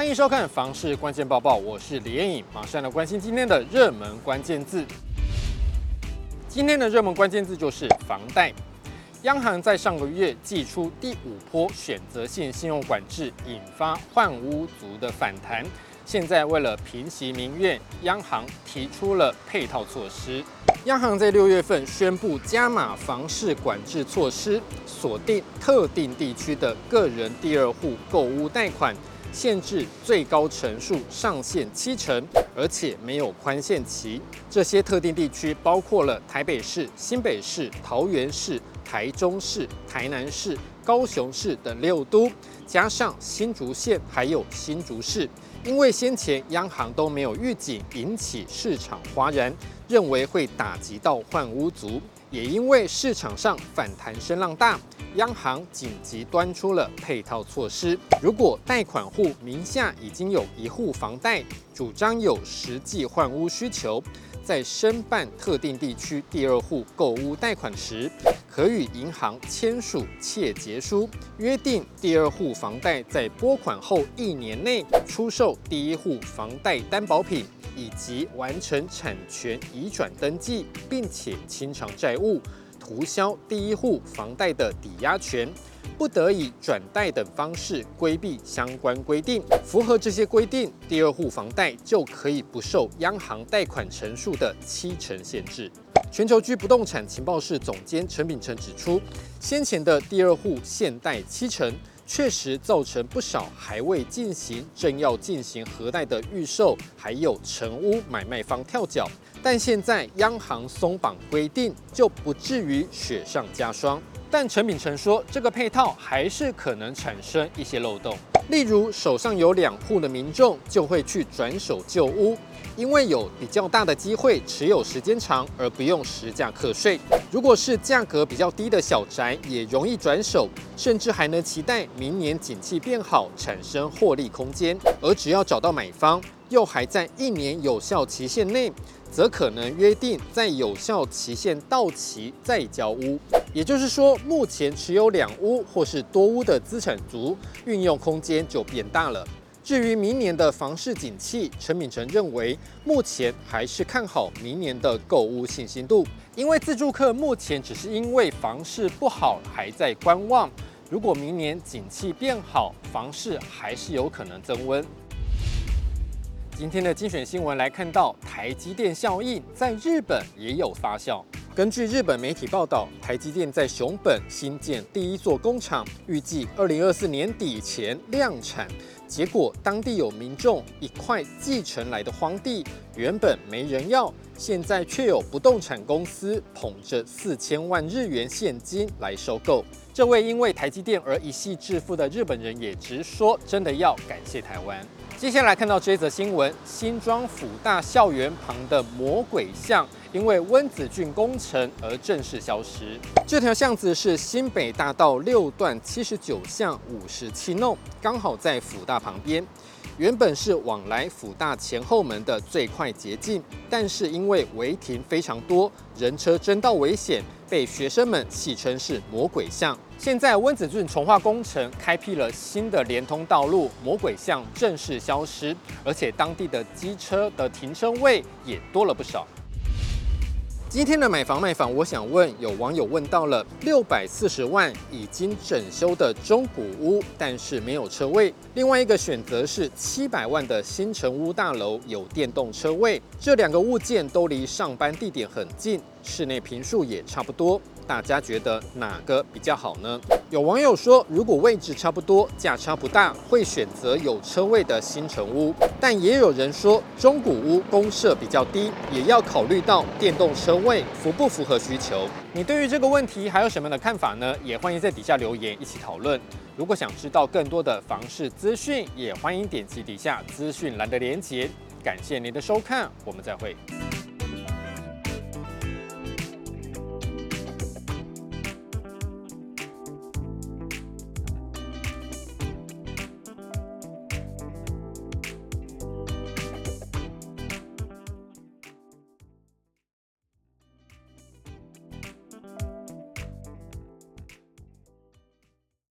欢迎收看《房市关键报报》，我是李彦颖，马上来关心今天的热门关键字。今天的热门关键字就是房贷。央行在上个月祭出第五波选择性信用管制，引发换屋族的反弹。现在为了平息民怨，央行提出了配套措施。央行在六月份宣布加码房市管制措施，锁定特定地区的个人第二户购屋贷款，限制最高成数上限七成，而且没有宽限期。这些特定地区包括了台北市、新北市、桃园市、台中市、台南市、高雄市等六都，加上新竹县还有新竹市。因为先前央行都没有预警，引起市场哗然，认为会打击到换屋族，也因为市场上反弹声浪大，央行紧急端出了配套措施。如果贷款户名下已经有一户房贷，主张有实际换屋需求，在申办特定地区第二户购屋贷款时，可与银行签署切结书，约定第二户房贷在拨款后一年内出售第一户房贷担保品，以及完成产权移转登记，并且清偿债务，涂销第一户房贷的抵押权。不得以转贷等方式规避相关规定，符合这些规定，第二户房贷就可以不受央行贷款成数的七成限制。全球居不动产情报室总监陈秉承指出，先前的第二户限贷七成，确实造成不少还未进行、正要进行核贷的预售，还有成屋买卖方跳脚。但现在央行松绑规定，就不至于雪上加霜。但陈秉承说，这个配套还是可能产生一些漏洞，例如手上有两户的民众就会去转手旧屋，因为有比较大的机会持有时间长而不用实价课税。如果是价格比较低的小宅，也容易转手，甚至还能期待明年景气变好，产生获利空间。而只要找到买方，又还在一年有效期限内，则可能约定在有效期限到期再交屋。也就是说，目前持有两屋或是多屋的资产族，运用空间就变大了。至于明年的房市景气，陈敏成认为，目前还是看好明年的购屋信心度，因为自住客目前只是因为房市不好还在观望。如果明年景气变好，房市还是有可能增温。今天的精选新闻来看到，台积电效应在日本也有发酵。根据日本媒体报道，台积电在熊本新建第一座工厂，预计二零二四年底前量产。结果当地有民众一块继承来的荒地，原本没人要，现在却有不动产公司捧着四千万日元现金来收购。这位因为台积电而一夕致富的日本人也直说：“真的要感谢台湾。”接下来看到这则新闻：新庄辅大校园旁的魔鬼巷，因为温子俊工程而正式消失。这条巷子是新北大道六段七十九巷五十七弄，刚好在辅大旁边。原本是往来辅大前后门的最快捷径，但是因为违停非常多，人车争道危险，被学生们戏称是魔鬼巷。现在温子俊重化工程开辟了新的连通道路，魔鬼巷正式消失，而且当地的机车的停车位也多了不少。今天的买房卖房，我想问，有网友问到了六百四十万已经整修的中古屋，但是没有车位；另外一个选择是七百万的新城屋大楼，有电动车位。这两个物件都离上班地点很近，室内平数也差不多。大家觉得哪个比较好呢？有网友说，如果位置差不多，价差不大，会选择有车位的新城屋。但也有人说，中古屋公设比较低，也要考虑到电动车位符不符合需求。你对于这个问题还有什么样的看法呢？也欢迎在底下留言一起讨论。如果想知道更多的房市资讯，也欢迎点击底下资讯栏的连结。感谢您的收看，我们再会。